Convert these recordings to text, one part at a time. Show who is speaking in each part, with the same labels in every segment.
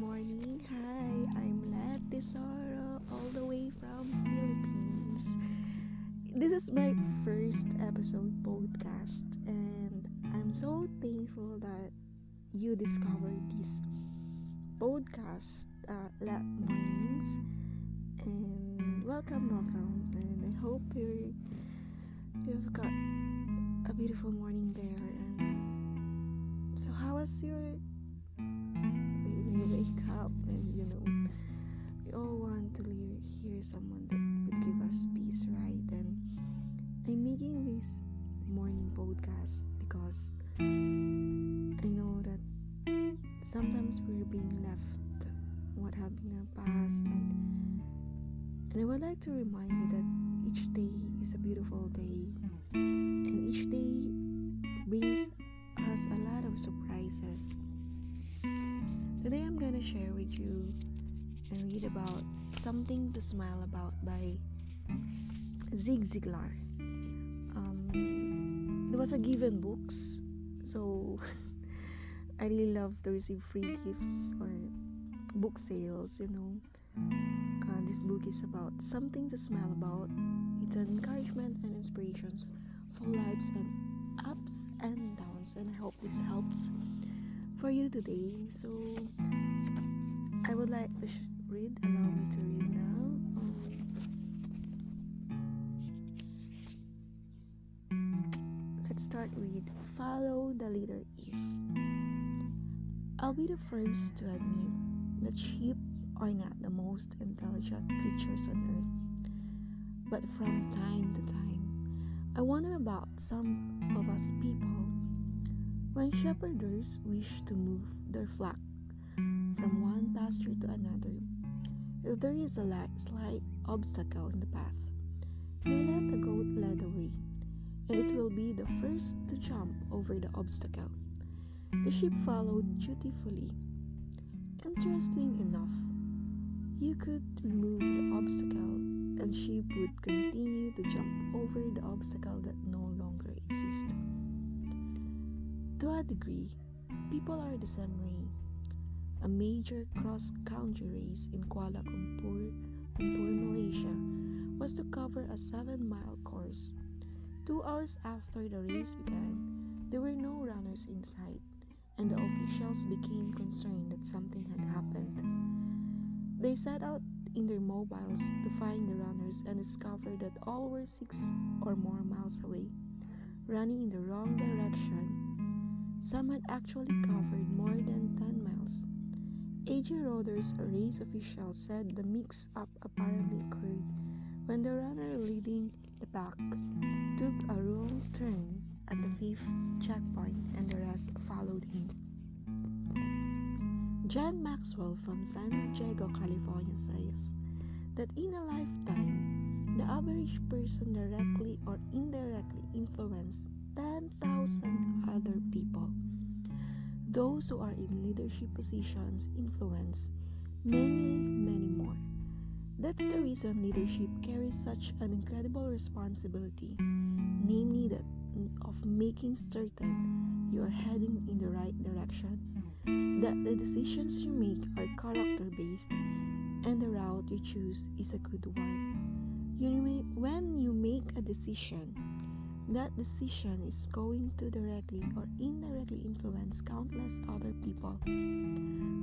Speaker 1: morning. Hi, I'm Tesoro, all the way from Philippines. This is my first episode podcast, and I'm so thankful that you discovered this podcast, uh, Let Mornings. And welcome, welcome, and I hope you're you've got a beautiful morning there. And so, how was your this morning podcast because I know that sometimes we're being left what happened in the past and and I would like to remind you that each day is a beautiful day and each day brings us a lot of surprises. Today I'm gonna share with you and read about Something to Smile About by Zig Ziglar. Um, it was a given books, so I really love to receive free gifts or book sales, you know. Uh, this book is about something to smile about. It's an encouragement and inspirations for lives and ups and downs, and I hope this helps for you today. So I would like to. Sh- read. Allow me to read now. Start with Follow the Leader If. I'll be the first to admit that sheep are not the most intelligent creatures on earth. But from time to time, I wonder about some of us people. When shepherders wish to move their flock from one pasture to another, if there is a slight obstacle in the path, they let the goat lead the way, and it will be the first to jump over the obstacle. The sheep followed dutifully. Interesting enough, you could remove the obstacle, and sheep would continue to jump over the obstacle that no longer exists. To a degree, people are the same way a major cross-country race in Kuala Lumpur, Lumpur, Malaysia, was to cover a seven-mile course. Two hours after the race began, there were no runners in sight, and the officials became concerned that something had happened. They set out in their mobiles to find the runners and discovered that all were six or more miles away, running in the wrong direction. Some had actually covered more than 10 miles. AJ Roders, a race official, said the mix up apparently occurred when the runner leading the pack took a wrong turn at the fifth checkpoint and the rest followed him. John Maxwell from San Diego, California says that in a lifetime, the average person directly or indirectly influences 10,000 other people. Those who are in leadership positions influence many, many more. That's the reason leadership carries such an incredible responsibility, namely that mm, of making certain you are heading in the right direction, that the decisions you make are character based, and the route you choose is a good one. You when you make a decision, that decision is going to directly or indirectly influence countless other people.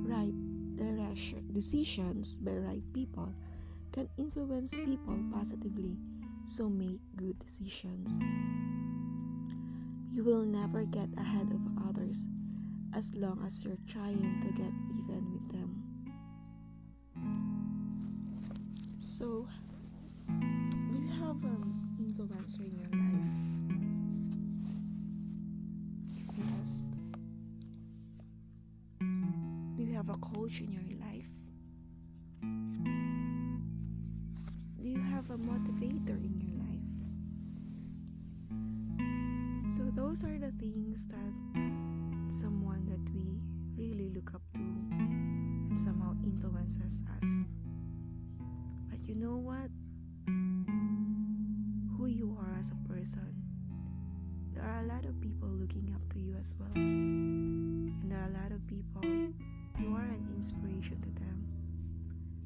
Speaker 1: Right direction decisions by right people can influence people positively, so make good decisions. You will never get ahead of others as long as you're trying to get even with them. So, do you have um, an influencer in your life? Yes. Do you have a coach in your life? So, those are the things that someone that we really look up to and somehow influences us. But you know what? Who you are as a person, there are a lot of people looking up to you as well. And there are a lot of people you are an inspiration to them.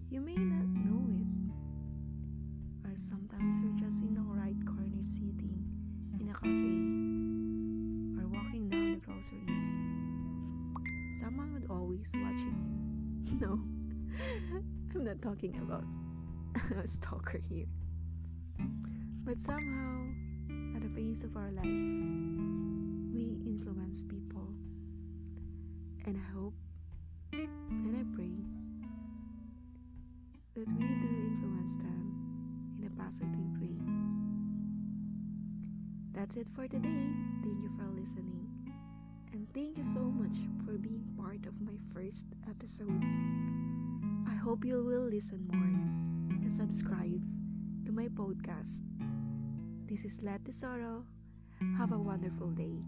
Speaker 1: You may not know it, or sometimes you're just in the right corner sitting in a cafe or walking down the groceries. Someone would always watching you. No, I'm not talking about a stalker here. But somehow, at the phase of our life, That's it for today. Thank you for listening. And thank you so much for being part of my first episode. I hope you will listen more and subscribe to my podcast. This is Let Tesoro. Have a wonderful day.